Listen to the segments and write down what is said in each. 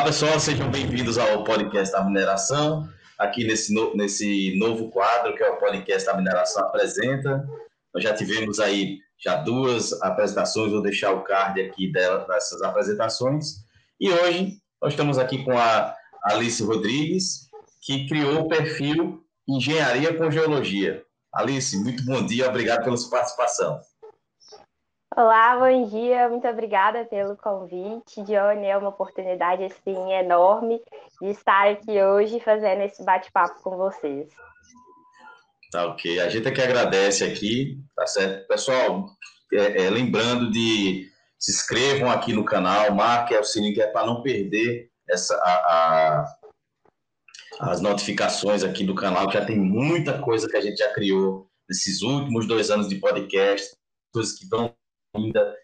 Olá, pessoal, sejam bem-vindos ao podcast da mineração, aqui nesse, no, nesse novo quadro que é o podcast da mineração apresenta. Nós já tivemos aí já duas apresentações, vou deixar o card aqui dessas apresentações. E hoje nós estamos aqui com a Alice Rodrigues, que criou o perfil Engenharia com Geologia. Alice, muito bom dia, obrigado pela sua participação. Olá, bom dia, muito obrigada pelo convite, Johnny. É uma oportunidade assim enorme de estar aqui hoje fazendo esse bate-papo com vocês. Tá ok, a gente é que agradece aqui, tá certo? Pessoal, é, é, lembrando de se inscrevam aqui no canal, marque o sininho que é para não perder essa, a, a, as notificações aqui do canal, que já tem muita coisa que a gente já criou nesses últimos dois anos de podcast, coisas que estão ainda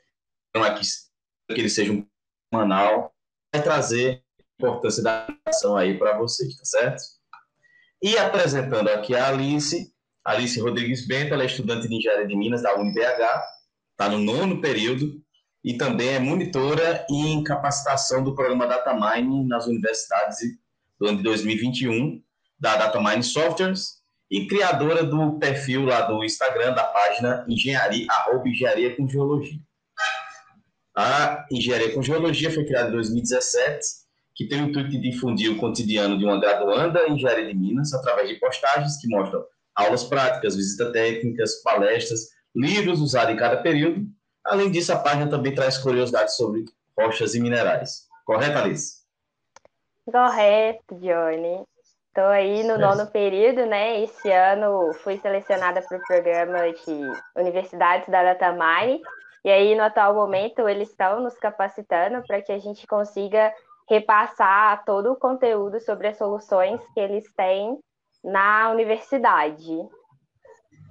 não é que, que ele seja um manal, vai trazer a importância da ação aí para vocês, tá certo? E apresentando aqui a Alice, Alice Rodrigues Bento, ela é estudante de Engenharia de Minas da UniBH, está no nono período e também é monitora em capacitação do programa Data Mining nas universidades do ano de 2021 da Data Mining Softwares e criadora do perfil lá do Instagram da página engenharia, arroba engenharia com geologia. A Engenharia com Geologia foi criada em 2017, que tem o intuito de difundir o cotidiano de uma graduanda em Engenharia de Minas através de postagens que mostram aulas práticas, visitas técnicas, palestras, livros usados em cada período. Além disso, a página também traz curiosidades sobre rochas e minerais. Correto, Alice? Correto, Johnny. Estou aí no nono período, né? Esse ano fui selecionada para o programa de Universidades da Datamine. E aí, no atual momento, eles estão nos capacitando para que a gente consiga repassar todo o conteúdo sobre as soluções que eles têm na universidade.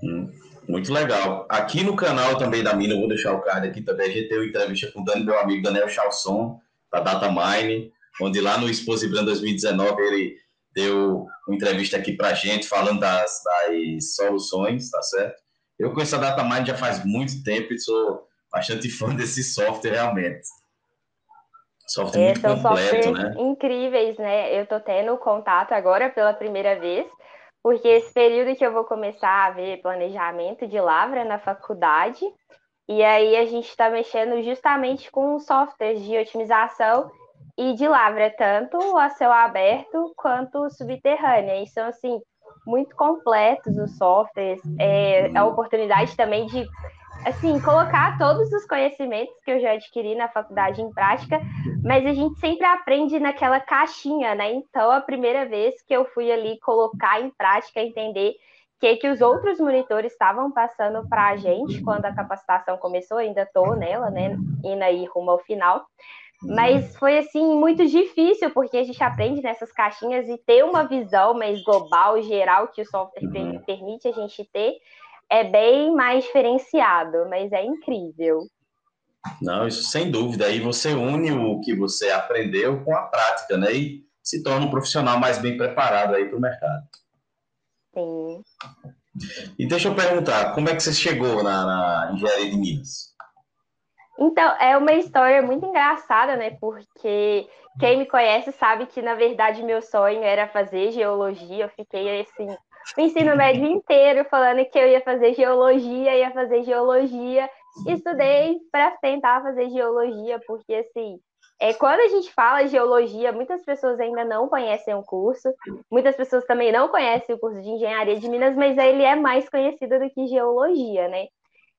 Hum, muito legal. Aqui no canal também da Mina, vou deixar o card aqui também, a gente teve uma entrevista com o Dani, meu amigo Daniel Chalson, da Datamine, onde lá no Expo Brand 2019 ele deu uma entrevista aqui para a gente falando das, das, soluções, tá certo? Eu conheço a DataMind já faz muito tempo e sou bastante fã desse software realmente. Software é, muito são completo, né? Incríveis, né? Eu estou tendo contato agora pela primeira vez, porque esse período que eu vou começar a ver planejamento de lavra na faculdade, e aí a gente está mexendo justamente com softwares de otimização e de lavra, tanto a céu aberto quanto subterrânea. E são, assim, muito completos os softwares. É a oportunidade também de, assim, colocar todos os conhecimentos que eu já adquiri na faculdade em prática, mas a gente sempre aprende naquela caixinha, né? Então, a primeira vez que eu fui ali colocar em prática, entender o que, que os outros monitores estavam passando para a gente quando a capacitação começou, ainda estou nela, né? Indo aí rumo ao final. Mas foi assim muito difícil porque a gente aprende nessas caixinhas e ter uma visão mais global, geral que o software uhum. permite a gente ter é bem mais diferenciado, mas é incrível. Não, isso sem dúvida. Aí você une o que você aprendeu com a prática, né? E se torna um profissional mais bem preparado aí para o mercado. Sim. E deixa eu perguntar, como é que você chegou na, na engenharia de Minas? Então, é uma história muito engraçada, né? Porque quem me conhece sabe que, na verdade, meu sonho era fazer geologia. Eu fiquei, assim, o ensino médio inteiro falando que eu ia fazer geologia, ia fazer geologia. Estudei para tentar fazer geologia, porque, assim, é, quando a gente fala geologia, muitas pessoas ainda não conhecem o curso, muitas pessoas também não conhecem o curso de engenharia de Minas, mas ele é mais conhecido do que geologia, né?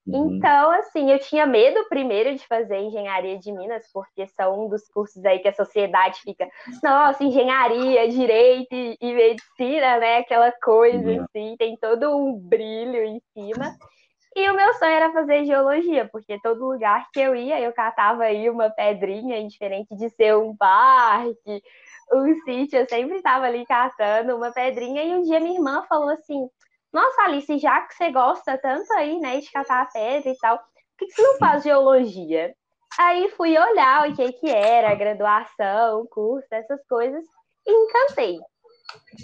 Uhum. Então, assim, eu tinha medo primeiro de fazer engenharia de Minas, porque são um dos cursos aí que a sociedade fica, nossa, engenharia, direito e, medicina, né? Aquela coisa uhum. assim, tem todo um brilho em cima. E o meu sonho era fazer geologia, porque todo lugar que eu ia, eu catava aí uma pedrinha, diferente de ser um parque, um sítio, eu sempre estava ali catando uma pedrinha. E um dia minha irmã falou assim: nossa, Alice, já que você gosta tanto aí, né, de catar a pedra e tal, por que, você não faz geologia? Aí fui olhar o que que era, a graduação, o curso, essas coisas, e encantei.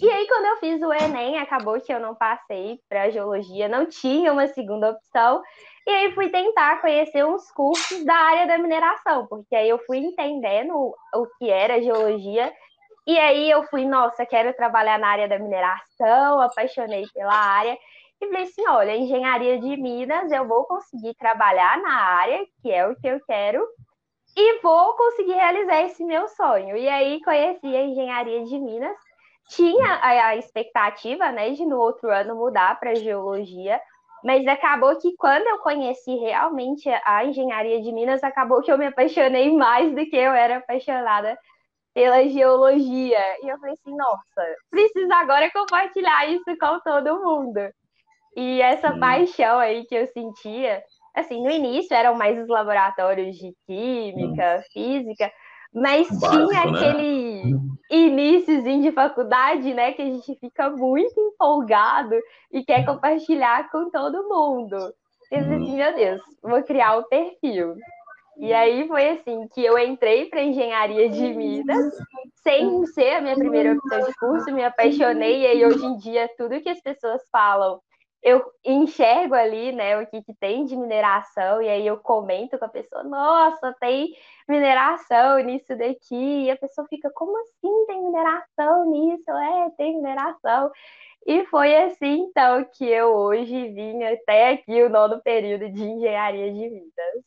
E aí, quando eu fiz o Enem, acabou que eu não passei para geologia, não tinha uma segunda opção. E aí fui tentar conhecer uns cursos da área da mineração, porque aí eu fui entendendo o que era geologia. E aí eu fui, nossa, quero trabalhar na área da mineração, apaixonei pela área. E falei assim: olha, engenharia de Minas, eu vou conseguir trabalhar na área, que é o que eu quero, e vou conseguir realizar esse meu sonho. E aí conheci a engenharia de Minas, tinha a expectativa, né, de no outro ano mudar para geologia, mas acabou que quando eu conheci realmente a engenharia de Minas, acabou que eu me apaixonei mais do que eu era apaixonada pela geologia. E eu falei assim, nossa, preciso agora compartilhar isso com todo mundo. E essa hum. paixão aí que eu sentia, assim, no início eram mais os laboratórios de química, hum. física, mas Básico, tinha né? aquele iníciozinho de faculdade, né, que a gente fica muito empolgado e quer compartilhar com todo mundo. Eu assim, meu Deus, vou criar o perfil. E aí foi assim que eu entrei para engenharia de Minas, sem ser a minha primeira opção de curso, me apaixonei e aí hoje em dia tudo que as pessoas falam eu enxergo ali, né, o que, que tem de mineração, e aí eu comento com a pessoa, nossa, tem mineração nisso daqui, e a pessoa fica, como assim tem mineração nisso? É, tem mineração. E foi assim, então, que eu hoje vim até aqui o nono período de engenharia de vidas.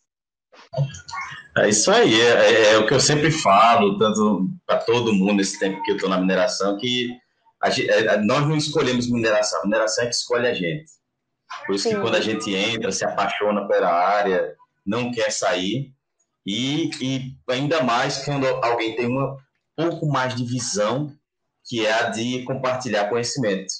É isso aí, é, é, é o que eu sempre falo, tanto para todo mundo nesse tempo que eu estou na mineração, que a, nós não escolhemos mineração, a mineração é que escolhe a gente. Por isso Sim. que quando a gente entra, se apaixona pela área, não quer sair, e, e ainda mais quando alguém tem um pouco mais de visão, que é a de compartilhar conhecimento.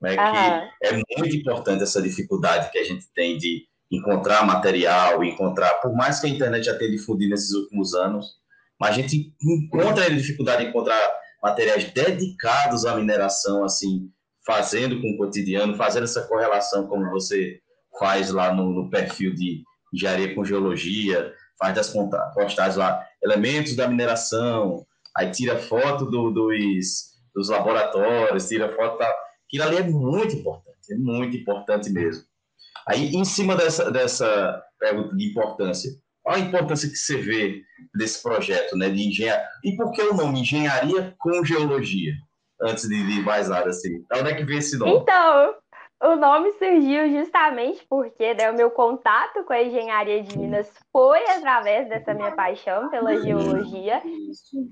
Né? Que é muito importante essa dificuldade que a gente tem de encontrar material, encontrar, por mais que a internet já tenha difundido nesses últimos anos, mas a gente encontra dificuldade de encontrar materiais dedicados à mineração, assim, fazendo com o cotidiano, fazendo essa correlação como você faz lá no, no perfil de engenharia com geologia, faz das postagens lá, elementos da mineração, aí tira foto do, dos, dos laboratórios, tira foto da... Aquilo ali é muito importante, é muito importante mesmo. Aí, em cima dessa, dessa pergunta de importância, qual a importância que você vê desse projeto, né, de engenharia? E por que o nome Engenharia com Geologia? Antes de ir mais nada, assim. Onde é que vem esse nome? Então, o nome surgiu justamente porque né, o meu contato com a engenharia de Minas foi através dessa minha paixão pela geologia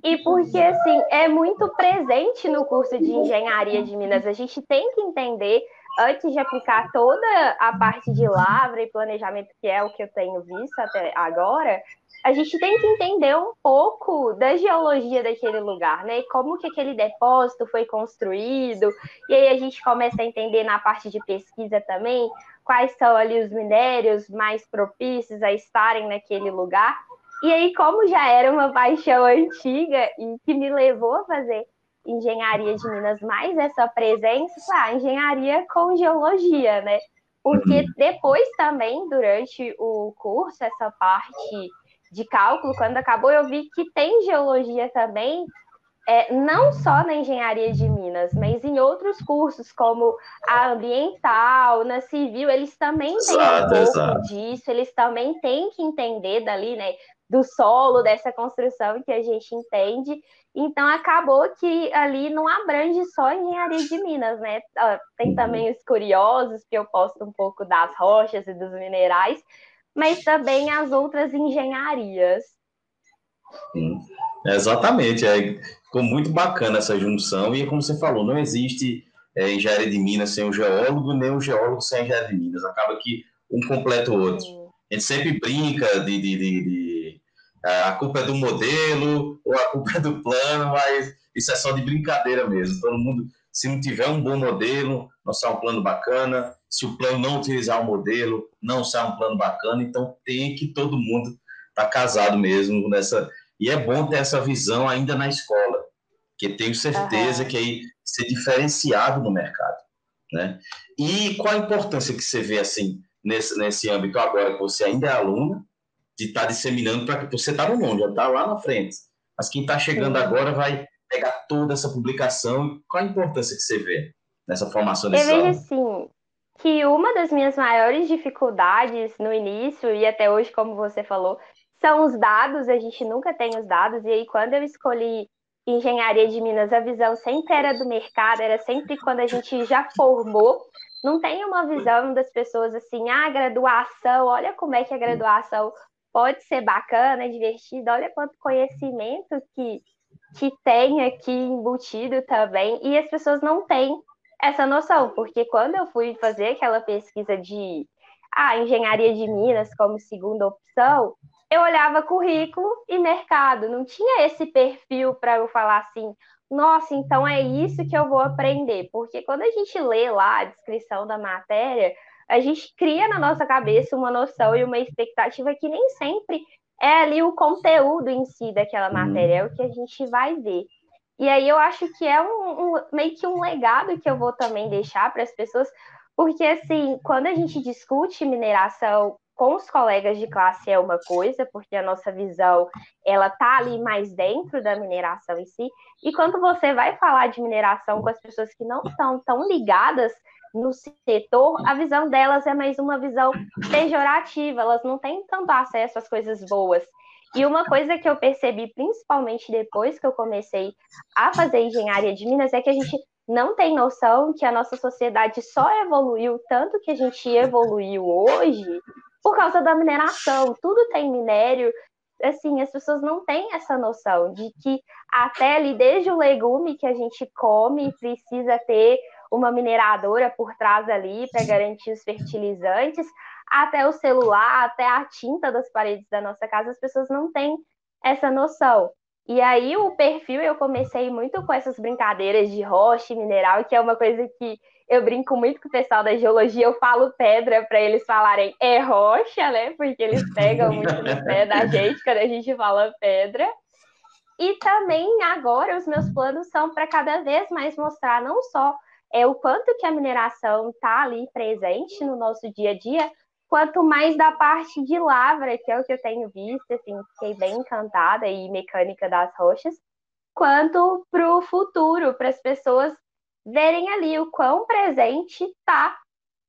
e porque assim é muito presente no curso de engenharia de Minas. A gente tem que entender antes de aplicar toda a parte de lavra e planejamento, que é o que eu tenho visto até agora, a gente tem que entender um pouco da geologia daquele lugar, né? Como que aquele depósito foi construído, e aí a gente começa a entender na parte de pesquisa também quais são ali os minérios mais propícios a estarem naquele lugar. E aí, como já era uma paixão antiga e que me levou a fazer engenharia de Minas, mais essa presença, ah, engenharia com geologia, né? Porque uhum. depois também, durante o curso, essa parte de cálculo, quando acabou, eu vi que tem geologia também, é, não só na engenharia de Minas, mas em outros cursos, como a ambiental, na civil, eles também têm exato, um pouco exato. disso, eles também têm que entender dali, né? Do solo, dessa construção que a gente entende. Então acabou que ali não abrange só a engenharia de Minas, né? Ah, tem uhum. também os curiosos, que eu posto um pouco das rochas e dos minerais, mas também as outras engenharias. Sim, exatamente. É, ficou muito bacana essa junção, e como você falou, não existe é, engenharia de Minas sem o geólogo, nem o geólogo sem a engenharia de Minas. Acaba que um completa o outro. A gente sempre brinca de, de, de, de é, a culpa é do modelo ou a culpa é do plano, mas isso é só de brincadeira mesmo. Todo mundo, se não tiver um bom modelo, não sai um plano bacana. Se o plano não utilizar o modelo, não sai um plano bacana. Então tem que todo mundo estar tá casado mesmo nessa. E é bom ter essa visão ainda na escola, que tenho certeza uhum. que aí ser diferenciado no mercado, né? E qual a importância que você vê assim nesse, nesse âmbito agora que você ainda é aluno de estar tá disseminando para que você está no mundo, já está lá na frente. Mas quem está chegando agora vai pegar toda essa publicação? Qual a importância que você vê nessa formação desse Eu vejo assim, que uma das minhas maiores dificuldades no início e até hoje, como você falou, são os dados. A gente nunca tem os dados. E aí, quando eu escolhi engenharia de Minas, a visão sempre era do mercado, era sempre quando a gente já formou. Não tem uma visão das pessoas assim, ah, graduação, olha como é que a graduação pode ser bacana, divertida, olha quanto conhecimento que, que tem aqui embutido também. E as pessoas não têm essa noção, porque quando eu fui fazer aquela pesquisa de ah, engenharia de Minas como segunda opção, eu olhava currículo e mercado, não tinha esse perfil para eu falar assim, nossa, então é isso que eu vou aprender, porque quando a gente lê lá a descrição da matéria, a gente cria na nossa cabeça uma noção e uma expectativa que nem sempre é ali o conteúdo em si daquela uhum. matéria, é o que a gente vai ver. E aí eu acho que é um, um meio que um legado que eu vou também deixar para as pessoas, porque assim, quando a gente discute mineração com os colegas de classe é uma coisa, porque a nossa visão ela tá ali mais dentro da mineração em si. E quando você vai falar de mineração com as pessoas que não estão tão ligadas no setor, a visão delas é mais uma visão pejorativa, elas não têm tanto acesso às coisas boas. E uma coisa que eu percebi, principalmente depois que eu comecei a fazer engenharia de Minas, é que a gente não tem noção que a nossa sociedade só evoluiu tanto que a gente evoluiu hoje por causa da mineração. Tudo tem minério. Assim, as pessoas não têm essa noção de que até ali, desde o legume que a gente come, precisa ter uma mineradora por trás ali para garantir os fertilizantes, até o celular, até a tinta das paredes da nossa casa, as pessoas não têm essa noção. E aí o perfil eu comecei muito com essas brincadeiras de rocha e mineral, que é uma coisa que eu brinco muito com o pessoal da geologia, eu falo pedra para eles falarem é rocha, né? Porque eles pegam muito no pé da gente quando a gente fala pedra. E também agora os meus planos são para cada vez mais mostrar não só é o quanto que a mineração está ali presente no nosso dia a dia, quanto mais da parte de lavra, que é o que eu tenho visto, assim, fiquei bem encantada e mecânica das rochas, quanto para o futuro, para as pessoas verem ali o quão presente tá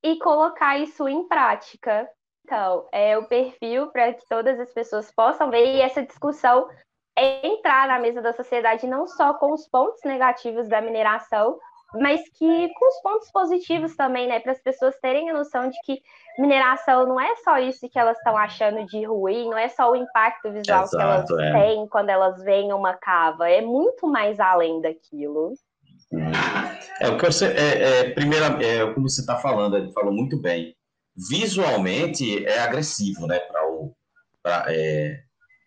e colocar isso em prática. Então, é o perfil para que todas as pessoas possam ver e essa discussão entrar na mesa da sociedade não só com os pontos negativos da mineração, mas que com os pontos positivos também, né, para as pessoas terem a noção de que mineração não é só isso que elas estão achando de ruim, não é só o impacto visual Exato, que elas é. têm quando elas veem uma cava, é muito mais além daquilo. É o que você, é, é, primeira, é como você está falando, ele falou muito bem. Visualmente é agressivo, né, para o pra, é,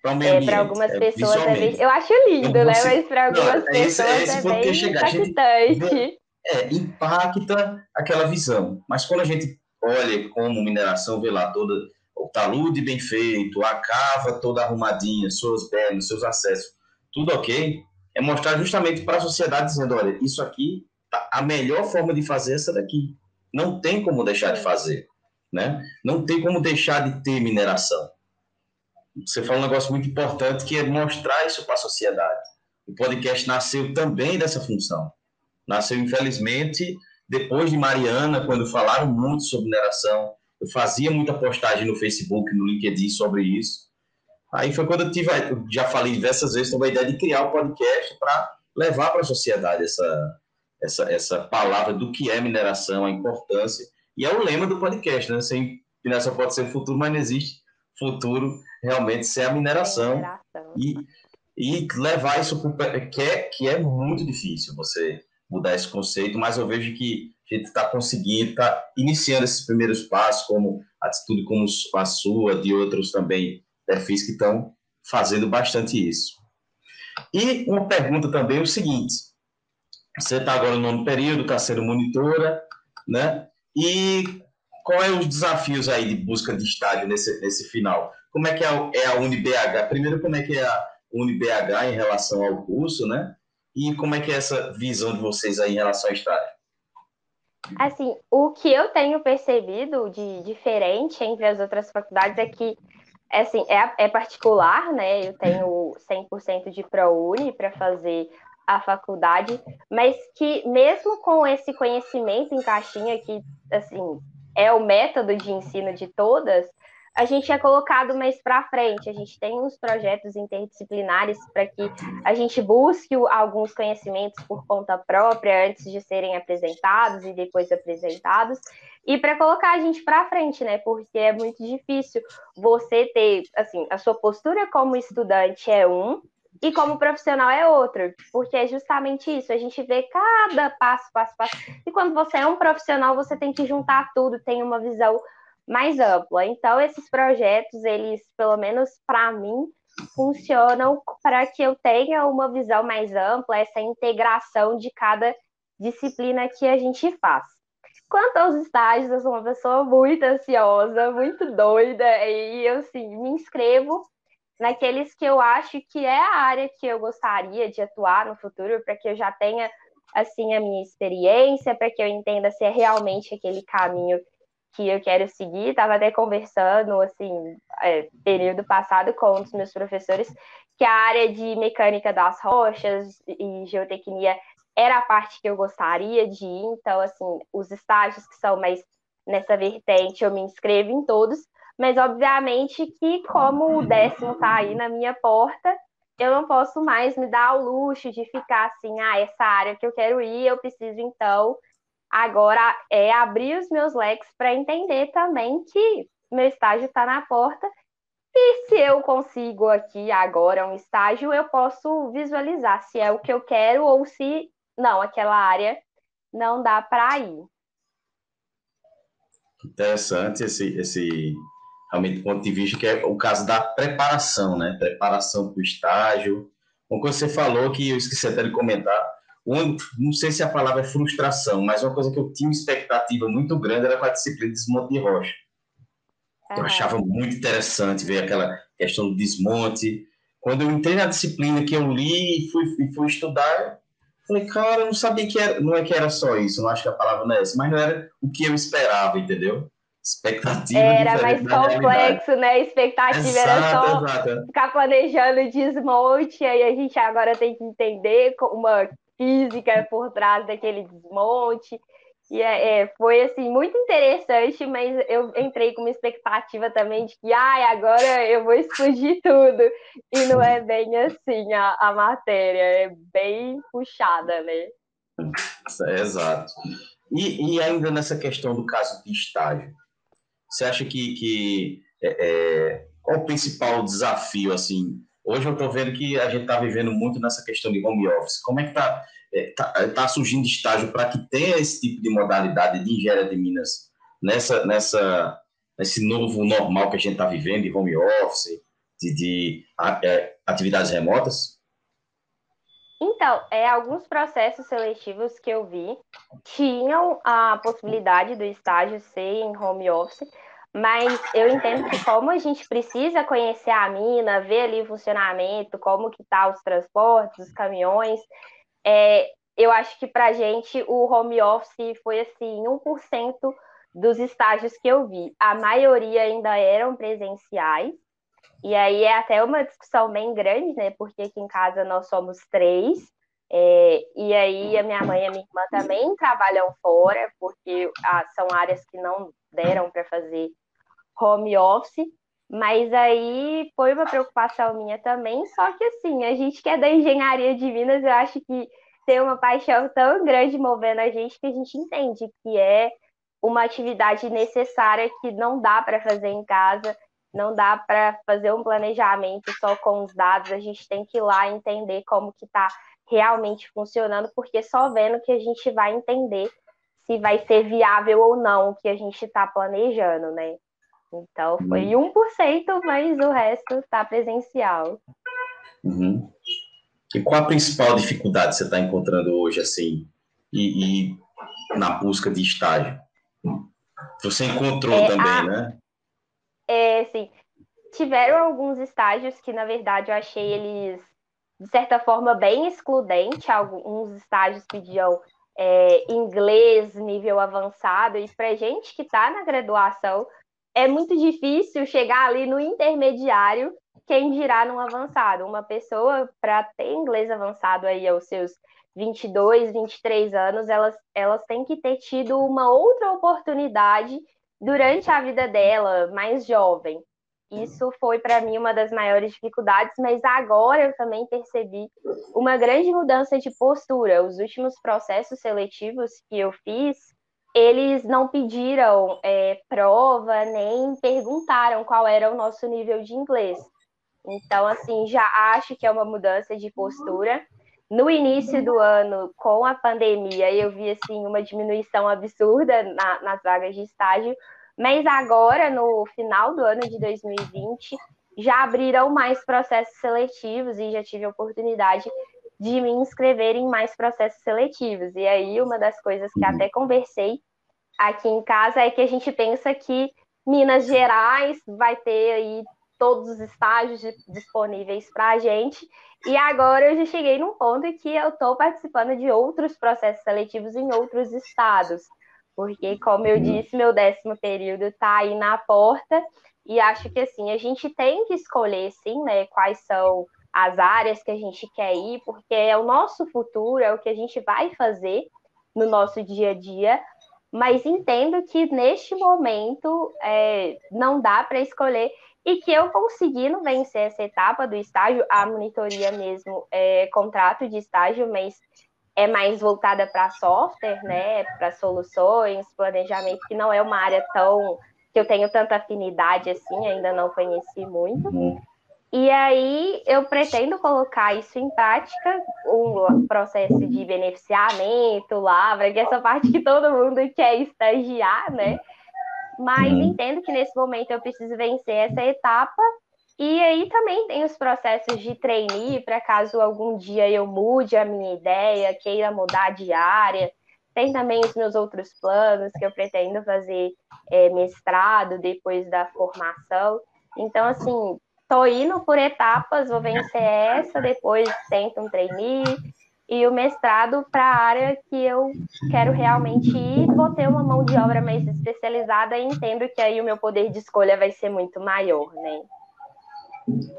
para o meio é, Para algumas é, pessoas é eu acho lindo, né, você, né, mas para algumas não, é pessoas é, esse, é, bem chegar, impactante. é, impacta aquela visão. Mas quando a gente olha como mineração, vê lá toda o talude bem feito, a cava toda arrumadinha, suas pernas, seus acessos, tudo ok é mostrar justamente para a sociedade dizendo, olha, isso aqui, tá, a melhor forma de fazer é essa daqui. Não tem como deixar de fazer, né? Não tem como deixar de ter mineração. Você falou um negócio muito importante que é mostrar isso para a sociedade. O podcast nasceu também dessa função. Nasceu, infelizmente, depois de Mariana, quando falaram muito sobre mineração. Eu fazia muita postagem no Facebook, no LinkedIn sobre isso. Aí foi quando eu tive, eu já falei diversas vezes sobre a ideia de criar o um podcast para levar para a sociedade essa, essa, essa palavra do que é mineração, a importância. E é o lema do podcast, né? Sem mineração pode ser futuro, mas não existe futuro realmente sem a mineração. mineração. E, e levar isso para que é, que é muito difícil você mudar esse conceito, mas eu vejo que a gente está conseguindo, está iniciando esses primeiros passos, como atitude como a sua, de outros também perfis que estão fazendo bastante isso. E uma pergunta também é o seguinte: você está agora no nono período, está sendo monitora, né? E qual é os desafios aí de busca de estágio nesse, nesse final? Como é que é a, é a UniBH? Primeiro, como é que é a UniBH em relação ao curso, né? E como é que é essa visão de vocês aí em relação ao estágio? Assim, o que eu tenho percebido de diferente entre as outras faculdades é que é assim, é, é particular, né? Eu tenho 100% de ProUni para fazer a faculdade, mas que mesmo com esse conhecimento em caixinha, que assim é o método de ensino de todas, a gente é colocado mais para frente. A gente tem uns projetos interdisciplinares para que a gente busque alguns conhecimentos por conta própria antes de serem apresentados e depois apresentados, e para colocar a gente para frente, né? Porque é muito difícil você ter, assim, a sua postura como estudante é um e como profissional é outro, porque é justamente isso, a gente vê cada passo, passo, passo. E quando você é um profissional, você tem que juntar tudo, tem uma visão mais ampla. Então, esses projetos, eles, pelo menos para mim, funcionam para que eu tenha uma visão mais ampla, essa integração de cada disciplina que a gente faz. Quanto aos estágios, eu sou uma pessoa muito ansiosa, muito doida, e eu, assim, me inscrevo naqueles que eu acho que é a área que eu gostaria de atuar no futuro, para que eu já tenha, assim, a minha experiência, para que eu entenda se é realmente aquele caminho que eu quero seguir. Estava até conversando, assim, é, período passado com um dos meus professores, que a área de mecânica das rochas e geotecnia era a parte que eu gostaria de ir. Então, assim, os estágios que são mais nessa vertente, eu me inscrevo em todos. Mas, obviamente, que como o décimo está aí na minha porta, eu não posso mais me dar o luxo de ficar assim, ah, essa área que eu quero ir, eu preciso, então, Agora é abrir os meus leques para entender também que meu estágio está na porta e se eu consigo aqui agora um estágio, eu posso visualizar se é o que eu quero ou se não, aquela área não dá para ir. Interessante esse, esse realmente ponto de vista que é o caso da preparação, né? Preparação para o estágio. Uma coisa que você falou que eu esqueci até de comentar, não sei se a palavra é frustração, mas uma coisa que eu tinha uma expectativa muito grande era com a disciplina de desmonte de rocha. Eu achava muito interessante ver aquela questão do desmonte. Quando eu entrei na disciplina que eu li e fui, fui estudar, falei, cara, eu não sabia que era, não é que era só isso, não acho que a palavra não é essa, mas não era o que eu esperava, entendeu? Expectativa Era mais complexo, né? Expectativa exato, era só exato. ficar planejando desmonte, aí a gente agora tem que entender uma física por trás daquele desmonte. E é, é, foi assim muito interessante, mas eu entrei com uma expectativa também de que ai, agora eu vou explodir tudo. E não é bem assim a, a matéria, é bem puxada, né? É, exato. E, e ainda nessa questão do caso de estágio, você acha que, que é, é, qual o principal desafio assim Hoje eu estou vendo que a gente está vivendo muito nessa questão de home office. Como é que está é, tá, tá surgindo estágio para que tenha esse tipo de modalidade de engenharia de minas nessa, nessa, nesse novo normal que a gente está vivendo de home office, de, de é, atividades remotas? Então, é, alguns processos seletivos que eu vi tinham a possibilidade do estágio ser em home office, mas eu entendo que como a gente precisa conhecer a mina, ver ali o funcionamento, como que tá os transportes, os caminhões, é, eu acho que para a gente o home office foi assim, 1% dos estágios que eu vi. A maioria ainda eram presenciais, e aí é até uma discussão bem grande, né? Porque aqui em casa nós somos três, é, e aí a minha mãe e a minha irmã também trabalham fora, porque ah, são áreas que não deram para fazer home office, mas aí foi uma preocupação minha também, só que assim, a gente que é da engenharia de Minas, eu acho que tem uma paixão tão grande movendo a gente que a gente entende que é uma atividade necessária que não dá para fazer em casa, não dá para fazer um planejamento só com os dados, a gente tem que ir lá entender como que está realmente funcionando, porque só vendo que a gente vai entender se vai ser viável ou não o que a gente está planejando, né? Então foi 1%, uhum. mas o resto está presencial. Uhum. E qual a principal dificuldade que você está encontrando hoje, assim, e, e, na busca de estágio? Você encontrou é, também, a... né? É, sim. Tiveram alguns estágios que, na verdade, eu achei eles, de certa forma, bem excludentes. Alguns estágios pediam é, inglês nível avançado, e para gente que está na graduação, é muito difícil chegar ali no intermediário quem dirá num avançado? Uma pessoa, para ter inglês avançado aí aos seus 22, 23 anos, elas, elas têm que ter tido uma outra oportunidade durante a vida dela, mais jovem. Isso foi para mim uma das maiores dificuldades, mas agora eu também percebi uma grande mudança de postura. Os últimos processos seletivos que eu fiz, eles não pediram é, prova nem perguntaram qual era o nosso nível de inglês. Então, assim, já acho que é uma mudança de postura. No início do ano, com a pandemia, eu vi assim uma diminuição absurda na, nas vagas de estágio, mas agora, no final do ano de 2020, já abriram mais processos seletivos e já tive a oportunidade de me inscrever em mais processos seletivos. E aí, uma das coisas que até conversei aqui em casa é que a gente pensa que Minas Gerais vai ter aí todos os estágios disponíveis para a gente. E agora eu já cheguei num ponto em que eu estou participando de outros processos seletivos em outros estados. Porque, como eu disse, meu décimo período está aí na porta. E acho que assim, a gente tem que escolher, sim, né, quais são as áreas que a gente quer ir, porque é o nosso futuro, é o que a gente vai fazer no nosso dia a dia, mas entendo que neste momento é, não dá para escolher. E que eu conseguindo vencer essa etapa do estágio, a monitoria mesmo é contrato de estágio, mas é mais voltada para software, né, para soluções, planejamento, que não é uma área tão que eu tenho tanta afinidade assim, ainda não conheci muito. Uhum. E aí eu pretendo colocar isso em prática, um processo de beneficiamento, lavra, que é essa parte que todo mundo quer estagiar, né? Mas uhum. entendo que nesse momento eu preciso vencer essa etapa. E aí também tem os processos de trainee, para caso algum dia eu mude a minha ideia, queira mudar de área. Tem também os meus outros planos, que eu pretendo fazer é, mestrado depois da formação. Então, assim, tô indo por etapas, vou vencer essa, depois tento um trainee, e o mestrado para a área que eu quero realmente ir, vou ter uma mão de obra mais especializada e entendo que aí o meu poder de escolha vai ser muito maior, né?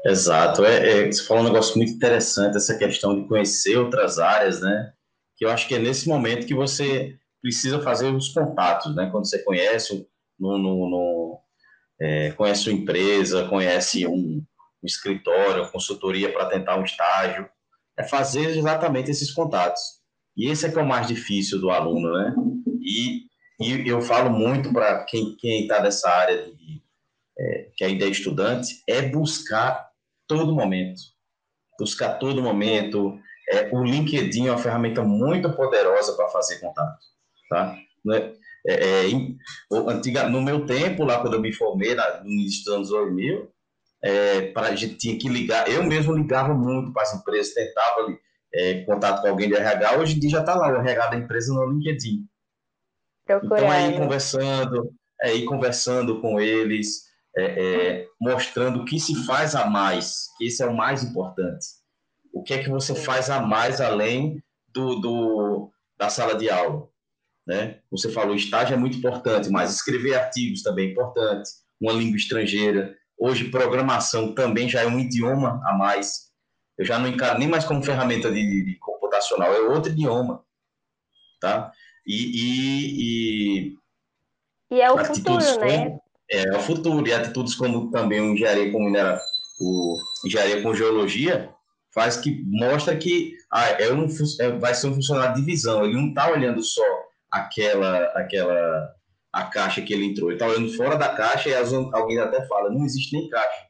Exato, é, é, você falou um negócio muito interessante, essa questão de conhecer outras áreas, né? Que eu acho que é nesse momento que você precisa fazer os contatos, né? Quando você conhece no, no, no é, conhece uma empresa, conhece um, um escritório, consultoria para tentar um estágio, é fazer exatamente esses contatos. E esse é que é o mais difícil do aluno, né? E, e eu falo muito para quem está nessa área de, é, que ainda é estudante, é buscar todo momento, buscar todo momento. É, o LinkedIn é uma ferramenta muito poderosa para fazer contato, tá? É, é, é, antiga, no meu tempo, lá quando eu me formei, na, no início dos anos 2000, é, para a gente tinha que ligar. Eu mesmo ligava muito para as empresas, tentava é, contato com alguém de RH. Hoje em dia já está lá o RH da empresa no LinkedIn. Procurando. Então aí conversando, ir conversando com eles, é, é, mostrando o que se faz a mais, que esse é o mais importante. O que é que você faz a mais além do, do da sala de aula? Né? Você falou estágio é muito importante, mas escrever artigos também é importante, uma língua estrangeira, Hoje, programação também já é um idioma a mais. Eu já não encaro nem mais como ferramenta de, de computacional, é outro idioma. Tá? E, e, e, e é o futuro, né? É, é o futuro. E atitudes como também o engenharia com minera, o engenharia com geologia faz que mostra que ah, é um, é, vai ser um funcionário de visão. Ele não está olhando só aquela aquela a caixa que ele entrou. Ele está olhando fora da caixa e alguém até fala, não existe nem caixa.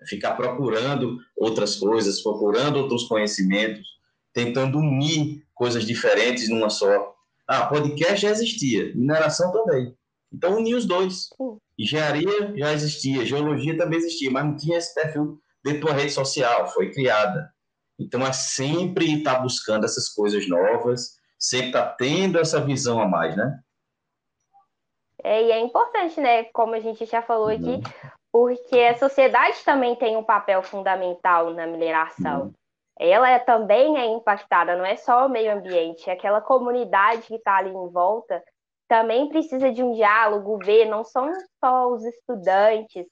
É ficar procurando outras coisas, procurando outros conhecimentos, tentando unir coisas diferentes numa só. Ah, podcast já existia, mineração também. Então unir os dois. Engenharia já existia, geologia também existia, mas não tinha esse perfil dentro da rede social, foi criada. Então é sempre estar tá buscando essas coisas novas, sempre estar tá tendo essa visão a mais, né? É, e é importante, né, como a gente já falou aqui, uhum. porque a sociedade também tem um papel fundamental na mineração. Uhum. Ela é, também é impactada, não é só o meio ambiente, aquela comunidade que está ali em volta também precisa de um diálogo, ver, não são só os estudantes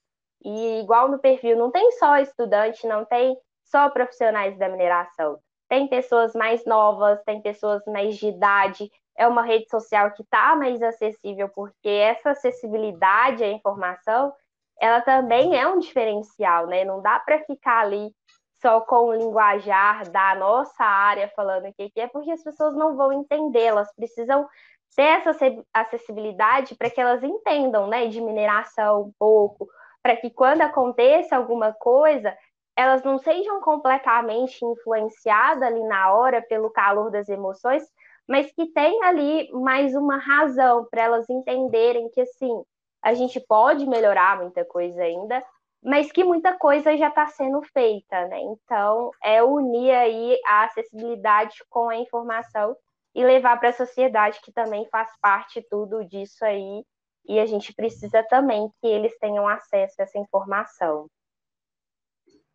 E igual no perfil, não tem só estudante, não tem só profissionais da mineração. Tem pessoas mais novas, tem pessoas mais de idade. É uma rede social que está mais acessível, porque essa acessibilidade à informação, ela também é um diferencial, né? Não dá para ficar ali só com o linguajar da nossa área falando o que é, porque as pessoas não vão entender, elas precisam ter essa acessibilidade para que elas entendam, né, de mineração um pouco, para que quando aconteça alguma coisa, elas não sejam completamente influenciadas ali na hora pelo calor das emoções, mas que tem ali mais uma razão para elas entenderem que assim a gente pode melhorar muita coisa ainda, mas que muita coisa já está sendo feita, né? Então é unir aí a acessibilidade com a informação e levar para a sociedade que também faz parte tudo disso aí e a gente precisa também que eles tenham acesso a essa informação.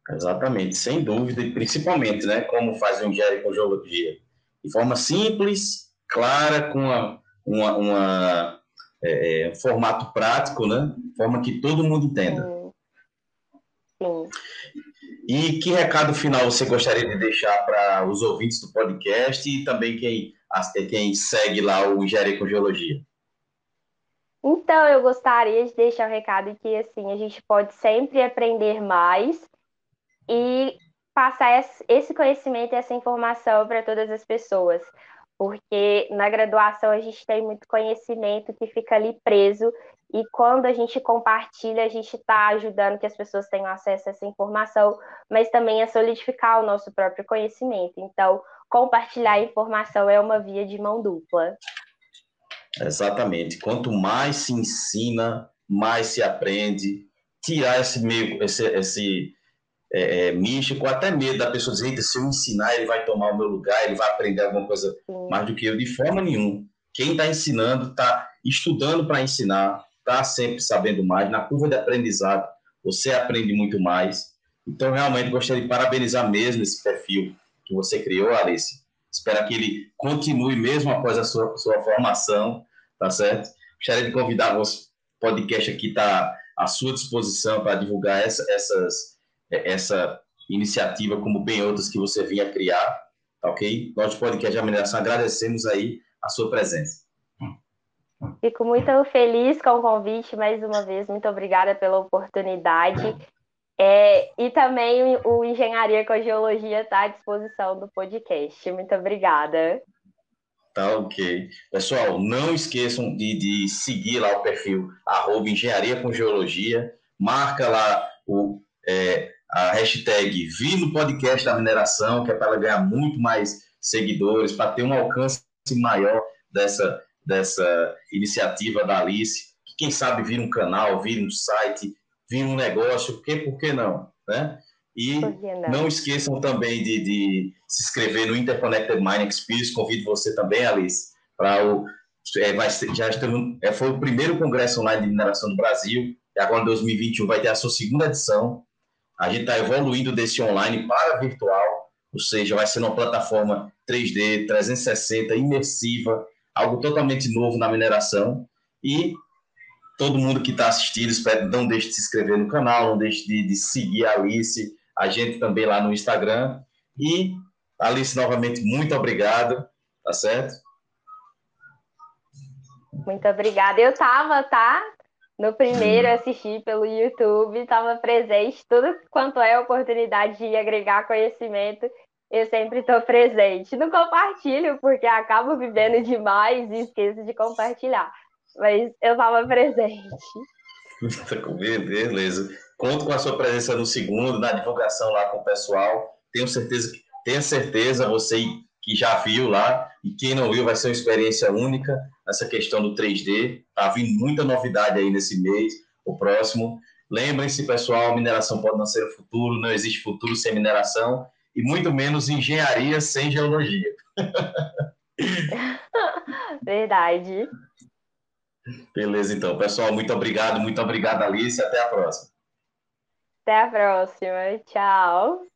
Exatamente, sem dúvida, e principalmente, né, como faz o engenharia com geologia, de forma simples, clara, com uma, uma, uma é, é formato prático, né, forma que todo mundo entenda. Sim. Sim. E que recado final você gostaria de deixar para os ouvintes do podcast e também quem, quem segue lá o Engenharia com Geologia? Então, eu gostaria de deixar um recado que assim, a gente pode sempre aprender mais e passar esse conhecimento e essa informação para todas as pessoas. Porque na graduação a gente tem muito conhecimento que fica ali preso, e quando a gente compartilha, a gente está ajudando que as pessoas tenham acesso a essa informação, mas também a solidificar o nosso próprio conhecimento. Então, compartilhar a informação é uma via de mão dupla. Exatamente. Quanto mais se ensina, mais se aprende. Tirar esse meio, esse, esse é, é, místico, até medo da pessoa dizer, se eu ensinar, ele vai tomar o meu lugar, ele vai aprender alguma coisa Sim. mais do que eu, de forma nenhuma. Quem está ensinando está estudando para ensinar, está sempre sabendo mais. Na curva de aprendizado, você aprende muito mais. Então, realmente, gostaria de parabenizar mesmo esse perfil que você criou, Alice. Espero que ele continue mesmo após a sua, sua formação, tá certo? Gostaria de convidar o podcast aqui está à sua disposição para divulgar essa, essas, essa iniciativa, como bem outras que você vinha criar, tá ok? Nós, podcast de agradecemos aí a sua presença. Fico muito feliz com o convite mais uma vez. Muito obrigada pela oportunidade. É, e também o Engenharia com Geologia está à disposição do podcast. Muito obrigada. Tá ok. Pessoal, não esqueçam de, de seguir lá o perfil arroba Engenharia com Geologia. Marca lá o, é, a hashtag Vi no podcast da mineração, que é para ela ganhar muito mais seguidores, para ter um alcance maior dessa, dessa iniciativa da Alice. Quem sabe vir um canal, vir um site, vir um negócio, por que, por que não? Né? E não? não esqueçam também de, de, se inscrever no Interconnected Mining Experience. Convido você também, Alice, para o. É, vai ser, já estamos, é, foi o primeiro congresso online de mineração do Brasil, e agora em 2021 vai ter a sua segunda edição. A gente está evoluindo desse online para virtual, ou seja, vai ser uma plataforma 3D, 360, imersiva, algo totalmente novo na mineração. E todo mundo que está assistindo, espero, não deixe de se inscrever no canal, não deixe de, de seguir a Alice, a gente também lá no Instagram. E, Alice, novamente, muito obrigado, tá certo? Muito obrigada. Eu estava, tá? No primeiro hum. assisti pelo YouTube, estava presente, tudo quanto é oportunidade de agregar conhecimento, eu sempre estou presente. Não compartilho, porque acabo vivendo demais e esqueço de compartilhar mas eu estava presente. Beleza. Conto com a sua presença no segundo, na divulgação lá com o pessoal. Tenho certeza que certeza você que já viu lá e quem não viu vai ser uma experiência única nessa questão do 3D. Tá vindo muita novidade aí nesse mês, o próximo. Lembrem-se, pessoal, mineração pode não ser o futuro, não existe futuro sem mineração e muito menos engenharia sem geologia. Verdade. Beleza, então. Pessoal, muito obrigado, muito obrigado, Alice. Até a próxima. Até a próxima. Tchau.